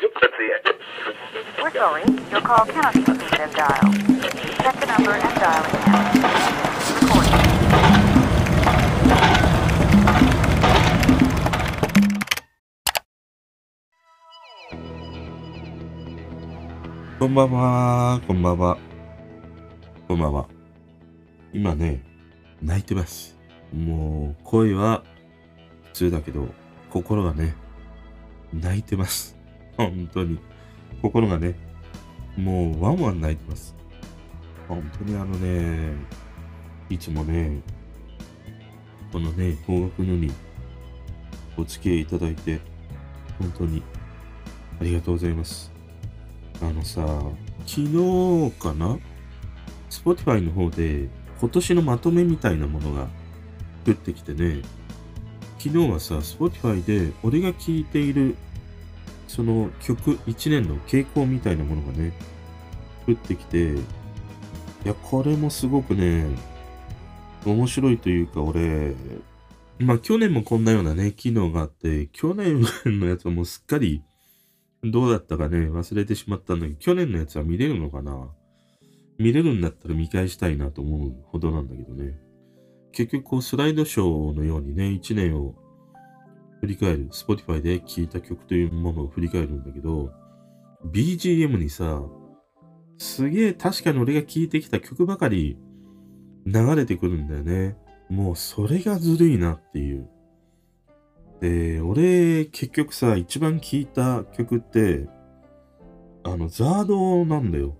We're sorry, your call cannot be completed as dialed. Check the number and dial again. Recording. こんばんは、こんばんは。こんばんは。今ね、泣いてます。もう、声は普通だけど、心がね、泣いてます。本当に。心がね、もうワンワン泣いてます。本当にあのね、いつもね、このね、邦楽のにお付き合いいただいて、本当にありがとうございます。あのさ、昨日かな ?Spotify の方で今年のまとめみたいなものが降ってきてね、昨日はさ、Spotify で俺が聴いているその曲1年の傾向みたいなものがね、降ってきて、いや、これもすごくね、面白いというか俺、まあ去年もこんなようなね、機能があって、去年のやつはもうすっかりどうだったかね、忘れてしまったんだけど、去年のやつは見れるのかな見れるんだったら見返したいなと思うほどなんだけどね。結局、こう、スライドショーのようにね、1年を振り返る、Spotify で聴いた曲というものを振り返るんだけど、BGM にさ、すげえ確かに俺が聴いてきた曲ばかり流れてくるんだよね。もうそれがずるいなっていう。で、俺、結局さ、一番聴いた曲って、あの、ザードなんだよ。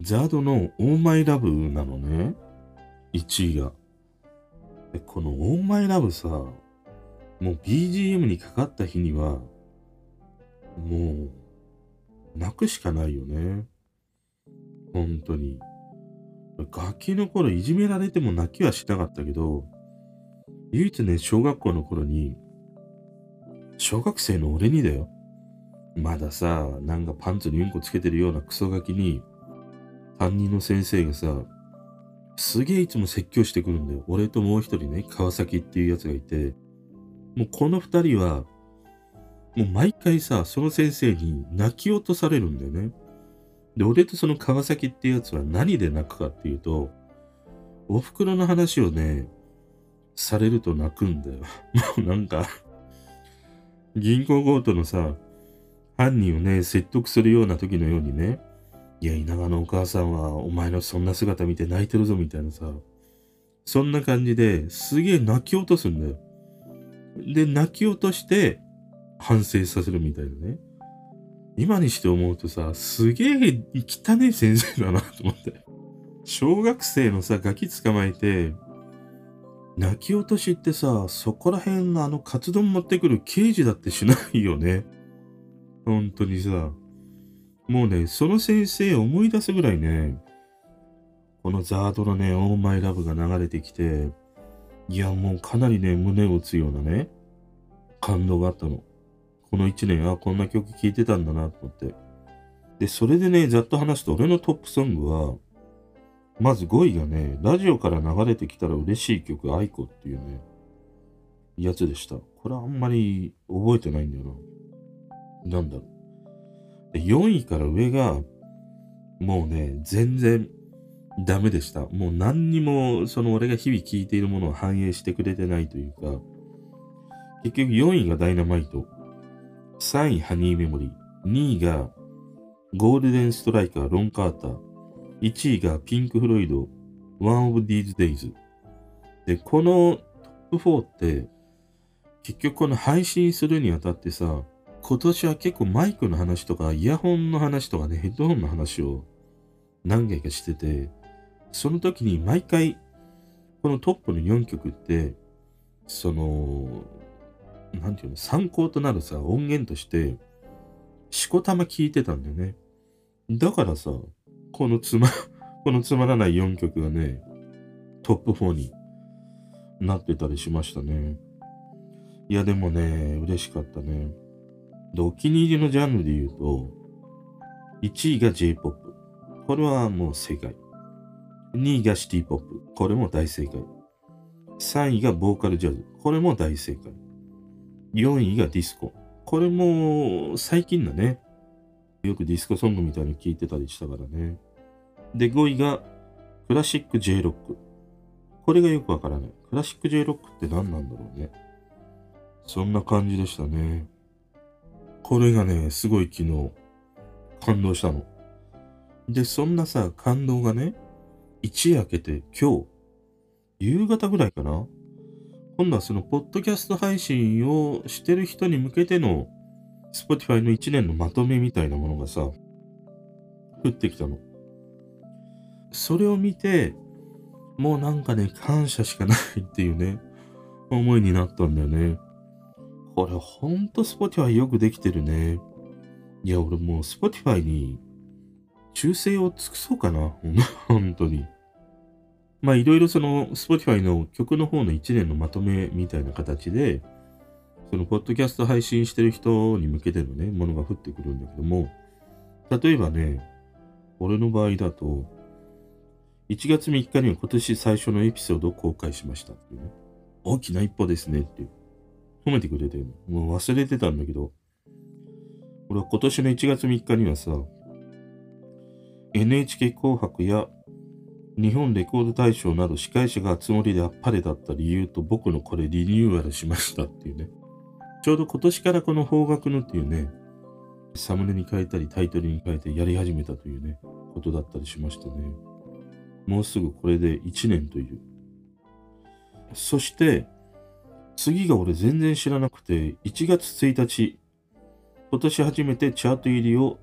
ザードの Oh My Love なのね。1位が。で、この Oh My Love さ、もう BGM にかかった日には、もう、泣くしかないよね。本当に。ガキの頃いじめられても泣きはしなかったけど、唯一ね、小学校の頃に、小学生の俺にだよ。まださ、なんかパンツにうんこつけてるようなクソガキに、担任の先生がさ、すげえいつも説教してくるんだよ。俺ともう一人ね、川崎っていうやつがいて、もうこの二人は、もう毎回さ、その先生に泣き落とされるんだよね。で、俺とその川崎ってやつは何で泣くかっていうと、お袋の話をね、されると泣くんだよ。もうなんか、銀行強盗のさ、犯人をね、説得するような時のようにね、いや、稲川のお母さんはお前のそんな姿見て泣いてるぞみたいなさ、そんな感じですげえ泣き落とすんだよ。で、泣き落として反省させるみたいなね。今にして思うとさ、すげえ汚ねえ先生だなと思って。小学生のさ、ガキ捕まえて、泣き落としってさ、そこら辺のあのカツ丼持ってくる刑事だってしないよね。本当にさ。もうね、その先生思い出すぐらいね、このザードのね、オーマイラブが流れてきて、いや、もうかなりね、胸を打つようなね、感動があったの。この一年、あ、こんな曲聴いてたんだなと思って。で、それでね、ざっと話すと、俺のトップソングは、まず5位がね、ラジオから流れてきたら嬉しい曲、 aiko っていうね、やつでした。これあんまり覚えてないんだよな。なんだろう。4位から上が、もうね、全然ダメでした。もう何にも、その俺が日々聴いているものを反映してくれてないというか、結局4位が Dynamite、3位ハニーメモリー、2位がゴールデンストライカー、ロン・カーター、1位がピンク・フロイド、One of These Days。で、このトップ4って、結局この配信するにあたってさ、今年は結構マイクの話とか、イヤホンの話とかね、ヘッドホンの話を何回かしてて、その時に毎回、このトップの4曲って、その、なんていうの、参考となるさ、音源として、しこたま聞いてたんだよね。だからさ、このつま、このつまらない4曲がね、トップ4になってたりしましたね。いや、でもね、嬉しかったね。で、お気に入りのジャンルで言うと、1位が J-POP。これはもう正解。2位がシティポップ。これも大正解。3位がボーカルジャズ。これも大正解。4位がディスコ。これも最近だね。よくディスコソングみたいに聴いてたりしたからね。で、5位がクラシック J ロック。これがよくわからない。クラシック J ロックって何なんだろうね。そんな感じでしたね。これがね、すごい昨日、感動したの。で、そんなさ、感動がね、一夜明けて今日、夕方ぐらいかな？今度はその、ポッドキャスト配信をしてる人に向けての、Spotify の1年のまとめみたいなものがさ、降ってきたの。それを見て、もうなんかね、感謝しかないっていうね、思いになったんだよね。これほんと Spotify よくできてるね。いや、俺もう Spotify に忠誠を尽くそうかな。本当に。まあいろいろその Spotify の曲の方の1年のまとめみたいな形で、そのポッドキャスト配信してる人に向けてのね、ものが降ってくるんだけども、例えばね、俺の場合だと、1月3日には今年最初のエピソードを公開しましたっていうね。大きな一歩ですねって。褒めてくれてるの。もう忘れてたんだけど、俺は今年の1月3日にはさ、NHK 紅白や日本レコード大賞など司会者が集まりであっぱれだった理由と僕のこれリニューアルしましたっていうね。ちょうど今年からこの方角のっていうね、サムネに変えたりタイトルに変えてやり始めたというね、ことだったりしましたね。もうすぐこれで1年という。そして、次が俺全然知らなくて、1月1日、今年初めてチャート入りを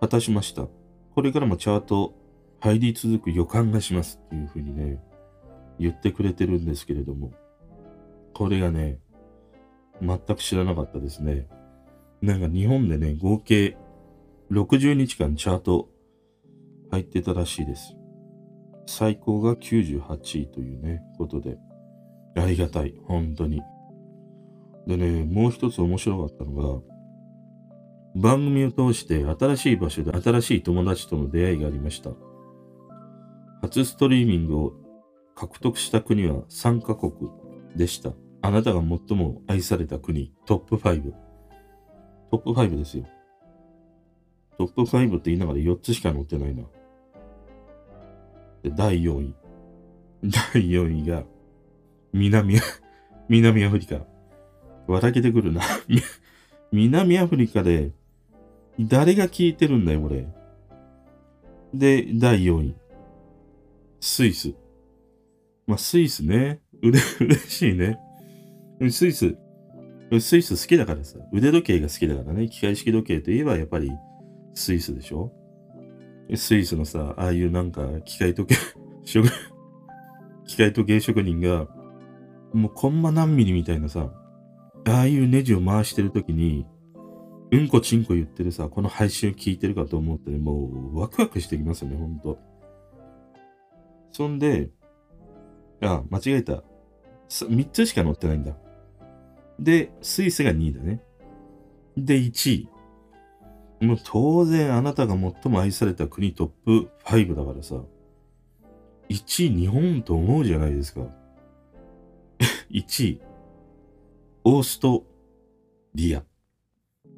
果たしました。これからもチャート入り続く予感がしますっていうふうにね、言ってくれてるんですけれども、これがね、全く知らなかったですね。なんか日本でね、合計60日間チャート入ってたらしいです。最高が98位というね、ことで、ありがたい、本当に。でね、もう一つ面白かったのが、番組を通して新しい場所で新しい友達との出会いがありました。初ストリーミングを獲得した国は3カ国でした。あなたが最も愛された国、トップ5。トップ5ですよ。トップ5って言いながら4つしか載ってないな。で、第4位。第4位が、南、南アフリカ。笑けてくるな。南アフリカで、誰が聞いてるんだよ、俺。で、第4位。スイス。まあ、スイスね。うれ、嬉しいね。スイス。スイス好きだからさ。腕時計が好きだからね。機械式時計といえばやっぱりスイスでしょスイスのさ、ああいうなんか機械時計、職、機械時計職人が、もうコンマ何ミリみたいなさ、ああいうネジを回してるときに、うんこちんこ言ってるさ、この配信を聞いてるかと思ってね、もうワクワクしてきますよね、ほんと。そんで、あ、間違えた。3つしか載ってないんだ。で、スイスが2位だね。で、1位。もう当然あなたが最も愛された国トップ5だからさ。1位日本と思うじゃないですか。1位。オーストリア。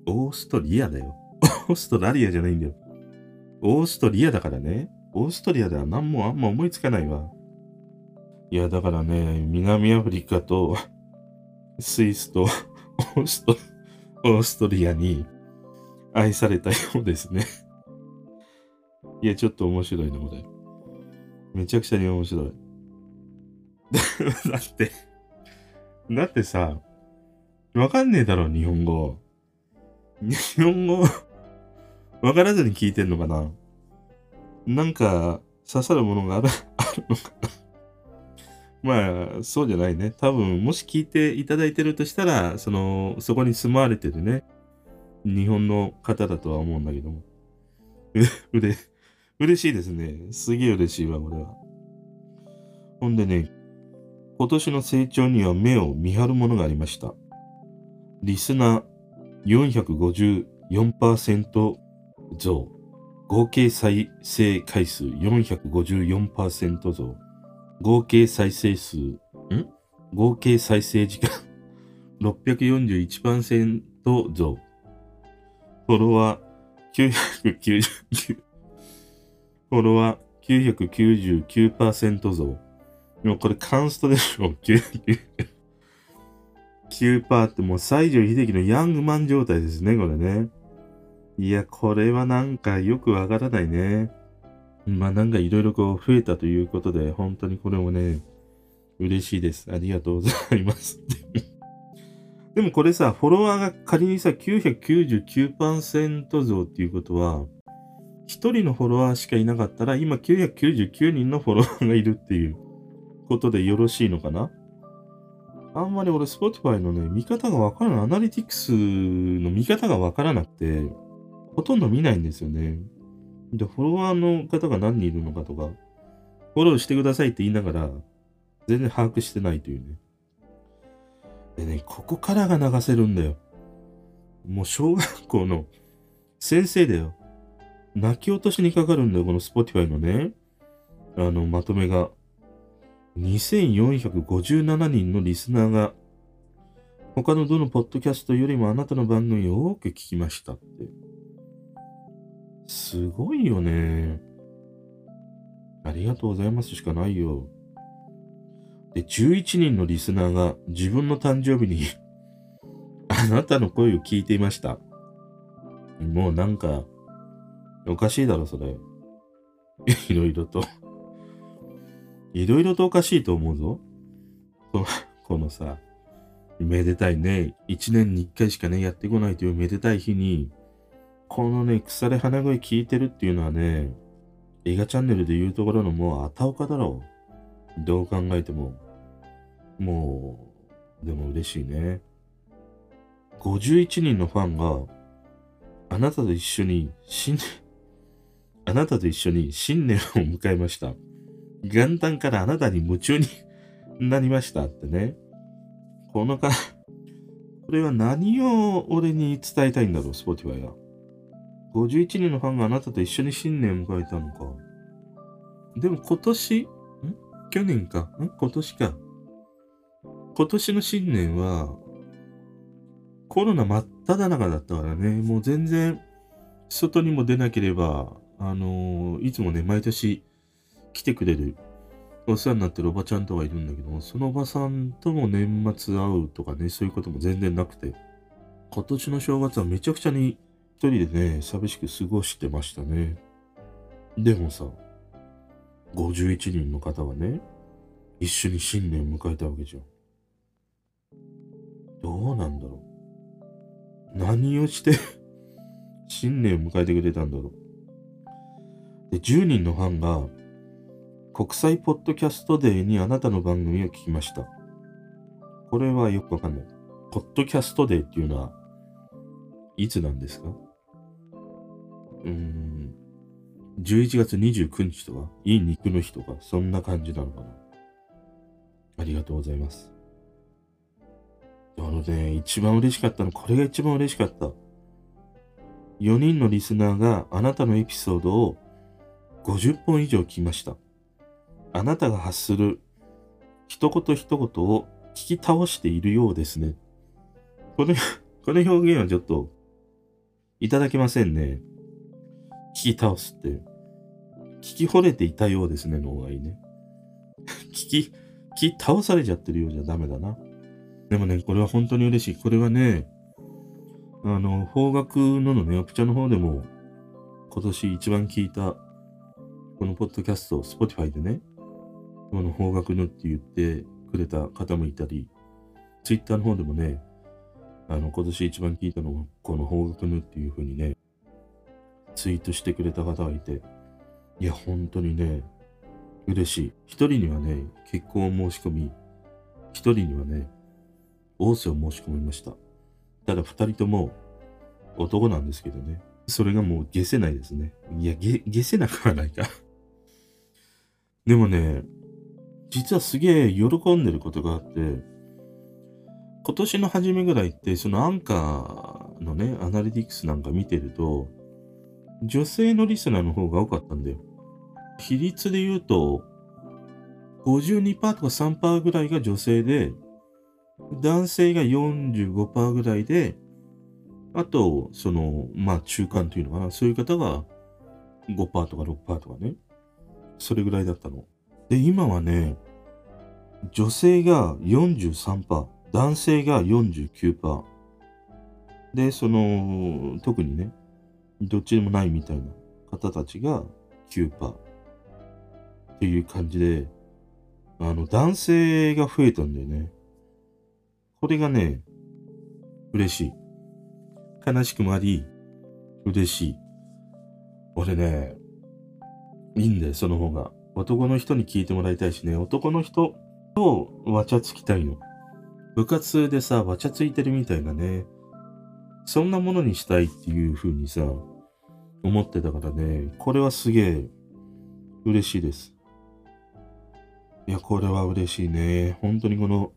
オーストリアだよ。オーストラリアじゃないんだよ。オーストリアだからね。オーストリアでは何もあんま思いつかないわ。いや、だからね、南アフリカと スイスと オースト、オーストリアに愛されたようですねいや、ちょっと面白いな、これ。めちゃくちゃに面白い。だって、だってさ、わかんねえだろ、日本語。日本語、わからずに聞いてんのかななんか、刺さるものがある、あるのかまあ、そうじゃないね。多分、もし聞いていただいてるとしたら、その、そこに住まわれてるね、日本の方だとは思うんだけども。うれ、嬉しいですね。すげえ嬉しいわ、これは。ほんでね、今年の成長には目を見張るものがありました。リスナー454%増。合計再生回数454%増。合計再生数、ん？合計再生時間641%増。フォロワ999。フォロワー999%増。でもこれカンストでしょ ?999% ってもう西城秀樹のヤングマン状態ですね、これね。いや、これはなんかよくわからないね。まあなんかいろいろこう増えたということで、本当にこれもね、嬉しいです。ありがとうございます。でもこれさ、フォロワーが仮にさ、999%増っていうことは、1人のフォロワーしかいなかったら、今999人のフォロワーがいるっていうことでよろしいのかな？あんまり俺、Spotify のね、見方がわからない。アナリティクスの見方がわからなくて、ほとんど見ないんですよね。で、フォロワーの方が何人いるのかとか、フォローしてくださいって言いながら、全然把握してないというね。でね、ここからが流せるんだよ。もう小学校の先生だよ。泣き落としにかかるんだよ、この Spotify のね。あの、まとめが。2457人のリスナーが、他のどのポッドキャストよりもあなたの番組を多く聞きましたって。すごいよね。ありがとうございますしかないよ。で、11人のリスナーが自分の誕生日に あなたの声を聞いていました。もうなんか、おかしいだろ、それ。いろいろといろいろとおかしいと思うぞ。このさ、めでたいね、一年に一回しかね、やってこないというめでたい日に、このね、腐れ花声聞いてるっていうのはね、映画チャンネルで言うところのもうあたおかだろう。どう考えても。もう、でも嬉しいね。51人のファンが、あなたと一緒に新、あなたと一緒に新年を迎えました。元旦からあなたに夢中になりましたってね。このか、これは何を俺に伝えたいんだろう、Spotify は。51人のファンがあなたと一緒に新年を迎えたのか。でも今年、ん？去年か。ん？今年か。今年の新年は、コロナ真っ只中だったからね、もう全然外にも出なければ、あのー、いつもね、毎年来てくれる、お世話になってるおばちゃんとかいるんだけど、そのおばさんとも年末会うとかね、そういうことも全然なくて、今年の正月はめちゃくちゃに一人でね、寂しく過ごしてましたね。でもさ、51人の方はね、一緒に新年を迎えたわけじゃん。どうなんだろう。何をして 新年を迎えてくれたんだろう。で、10人のファンが、国際ポッドキャストデーにあなたの番組を聞きました。これはよくわかんない。ポッドキャストデーっていうのは、いつなんですか？うん、11月29日とか、いい肉の日とか、そんな感じなのかな。ありがとうございます。あのね、一番嬉しかったの、これが一番嬉しかった。4人のリスナーがあなたのエピソードを50本以上聞きました。あなたが発する一言一言を聞き倒しているようですね。この、この表現はちょっといただけませんね。聞き倒すって。聞き惚れていたようですね、の方がいいね。聞き、聞き倒されちゃってるようじゃダメだな。でもね、これは本当に嬉しい。これはね、あの、方角ののね、オプチャの方でも、今年一番聞いた、このポッドキャスト、Spotify でね、この方角のって言ってくれた方もいたり、Twitter の方でもね、あの、今年一番聞いたのは、この方角のっていう風にね、ツイートしてくれた方がいて、いや、本当にね、嬉しい。一人にはね、結婚を申し込み、一人にはね、大瀬を申し込みました。ただ二人とも男なんですけどね。それがもう消せないですね。いや、消せなくはないかでもね、実はすげえ喜んでることがあって、今年の初めぐらいって、そのアンカーのね、アナリティクスなんか見てると、女性のリスナーの方が多かったんだよ。比率で言うと、52%とか3%ぐらいが女性で、男性が45%ぐらいで、あと、その、まあ中間というのかな、そういう方が5%とか6%とかね。それぐらいだったの。で、今はね、女性が43%、男性が49%。で、その、特にね、どっちでもないみたいな方たちが9%。っていう感じで、あの、男性が増えたんだよね。これがね、嬉しい。悲しくもあり、嬉しい。俺ね、いいんだよ、その方が。男の人に聞いてもらいたいしね、男の人とわちゃつきたいの。部活でさ、わちゃついてるみたいなね。そんなものにしたいっていう風にさ、思ってたからね、これはすげえ嬉しいです。いや、これは嬉しいね。本当にこの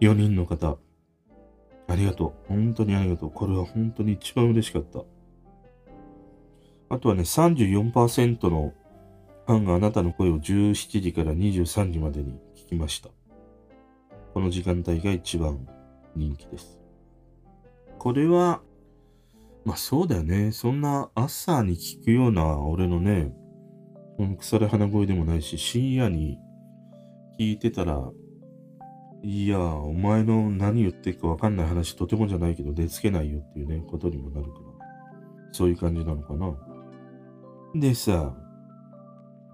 4人の方、ありがとう。本当にありがとう。これは本当に一番嬉しかった。あとはね、34%のファンがあなたの声を17時から23時までに聞きました。この時間帯が一番人気です。これは、まあそうだよね。そんな朝に聞くような俺のね、腐れ花声でもないし、深夜に聞いてたら、いや、お前の何言ってるかわかんない話とてもじゃないけど寝つけないよっていうね、ことにもなるから。そういう感じなのかな。でさ、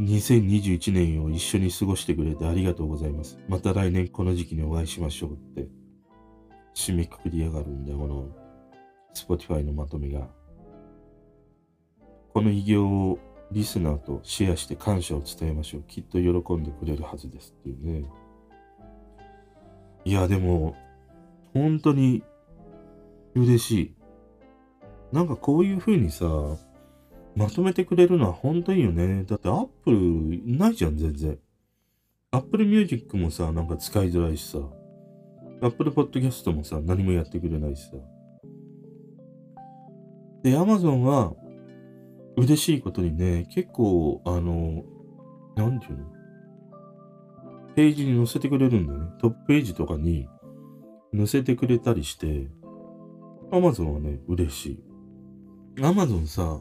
2021年を一緒に過ごしてくれてありがとうございます。また来年この時期にお会いしましょうって、締めくくりやがるんだよ、この Spotify のまとめが。この偉業をリスナーとシェアして感謝を伝えましょう。きっと喜んでくれるはずですっていうね。いや、でも、本当に嬉しい。なんかこういう風にさ、まとめてくれるのは本当いいよね。だってアップルないじゃん、全然。Apple Music もさ、なんか使いづらいしさ。 Apple Podcast もさ、何もやってくれないしさ。で、アマゾンは、嬉しいことにね、結構、あの、なんていうの？ページに載せてくれるんだよね。トップページとかに載せてくれたりして、アマゾンはね、嬉しい。アマゾンさ、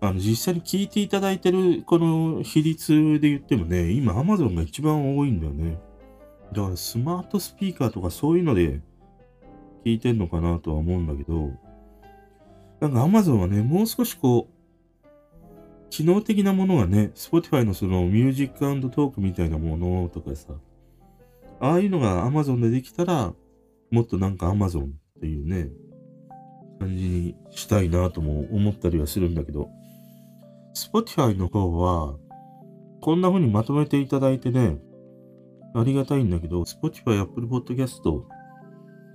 あの、実際に聞いていただいてるこの比率で言ってもね、今 Amazon が一番多いんだよね。だからスマートスピーカーとかそういうので聞いてんのかなとは思うんだけど、なんか Amazon はね、もう少しこう、機能的なものがね、Spotify のその Music + Talk みたいなものとかさ、ああいうのが Amazon でできたら、もっとなんか Amazon っていうね、感じにしたいなとも思ったりはするんだけど、Spotify の方は、こんな風にまとめていただいてね、ありがたいんだけど、Spotify、Apple Podcast、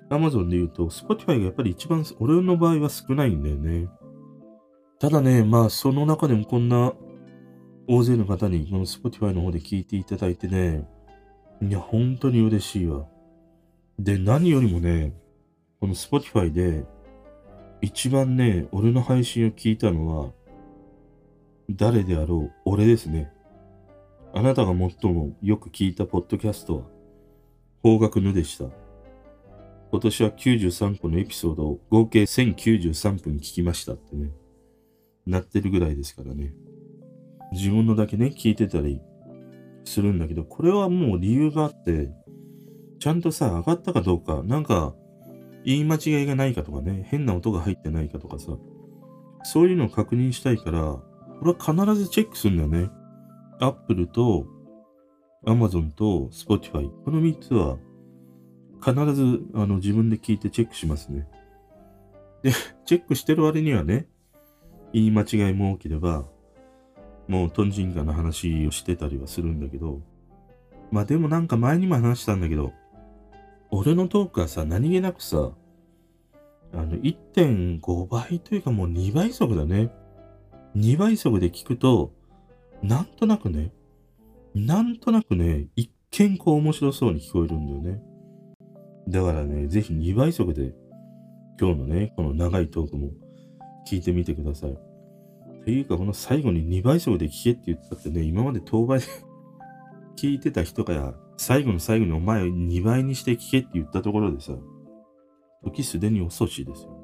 Amazon で言うと、Spotify がやっぱり一番、俺の場合は少ないんだよね。ただね、まあ、その中でもこんな大勢の方にこの Spotify の方で聞いていただいてね、いや、本当に嬉しいわ。で、何よりもね、この Spotify で一番ね、俺の配信を聞いたのは、誰であろう俺ですね。あなたが最もよく聞いたポッドキャストは、方角ぬでした。今年は93個のエピソードを合計1093分聞きましたってね、なってるぐらいですからね。自分のだけね、聞いてたりするんだけど、これはもう理由があって、ちゃんとさ、上がったかどうか、なんか、言い間違いがないかとかね、変な音が入ってないかとかさ、そういうのを確認したいから、これは必ずチェックするんだよね。Apple と Amazon と Spotify。この3つは必ずあの自分で聞いてチェックしますね。で、チェックしてる割にはね、言い間違いも多ければ、もうトンジンカの話をしてたりはするんだけど、まあでもなんか前にも話したんだけど、俺のトークはさ、何気なくさ、あの、1.5倍というかもう2倍速だね。2倍速で聞くと、なんとなくね、なんとなくね、一見こう面白そうに聞こえるんだよね。だからね、ぜひ2倍速で今日のね、この長いトークも聞いてみてください。ていうか、この最後に2倍速で聞けって言ったってね、今まで当倍で 聞いてた人が最後の最後にお前を2倍にして聞けって言ったところでさ、時すでに遅しですよ。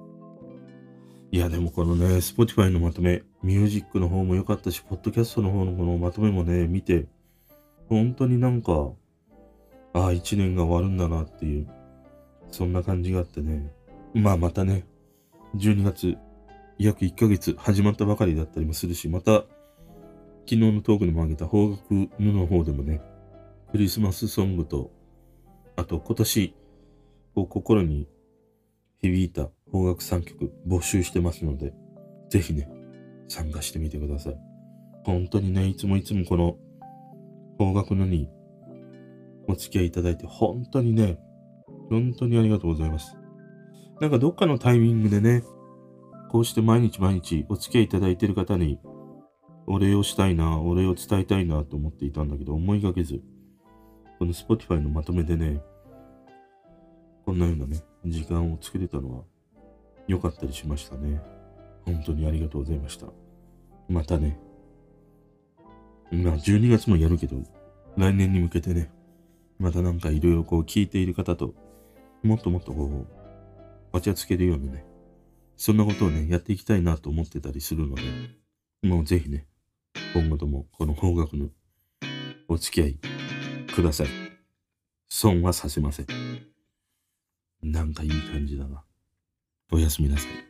いや、でもこのね、Spotify のまとめ、ミュージックの方も良かったし、ポッドキャストの方のこのまとめもね、見て、本当になんか、ああ、一年が終わるんだなっていう、そんな感じがあってね。まあまたね、12月、約1ヶ月始まったばかりだったりもするし、また、昨日のトークでも挙げた邦楽の方でもね、クリスマスソングと、あと今年、こう心に響いた邦楽3曲募集してますので、ぜひね、参加してみてください。本当にね、いつもいつもこの邦楽のにお付き合いいただいて、本当にね、本当にありがとうございます。なんかどっかのタイミングでね、こうして毎日毎日お付き合いいただいている方にお礼をしたいな、お礼を伝えたいなと思っていたんだけど、思いがけず、この Spotify のまとめでね、こんなようなね、時間を作れたのは良かったりしましたね。本当にありがとうございました。またね、まあ12月もやるけど、来年に向けてね、またなんかいろいろこう聞いている方と、もっともっとこう、お茶つけるようなね、そんなことをね、やっていきたいなと思ってたりするので、もうぜひね、今後ともこの方角のお付き合いください。損はさせません。なんかいい感じだな。おやすみなさい。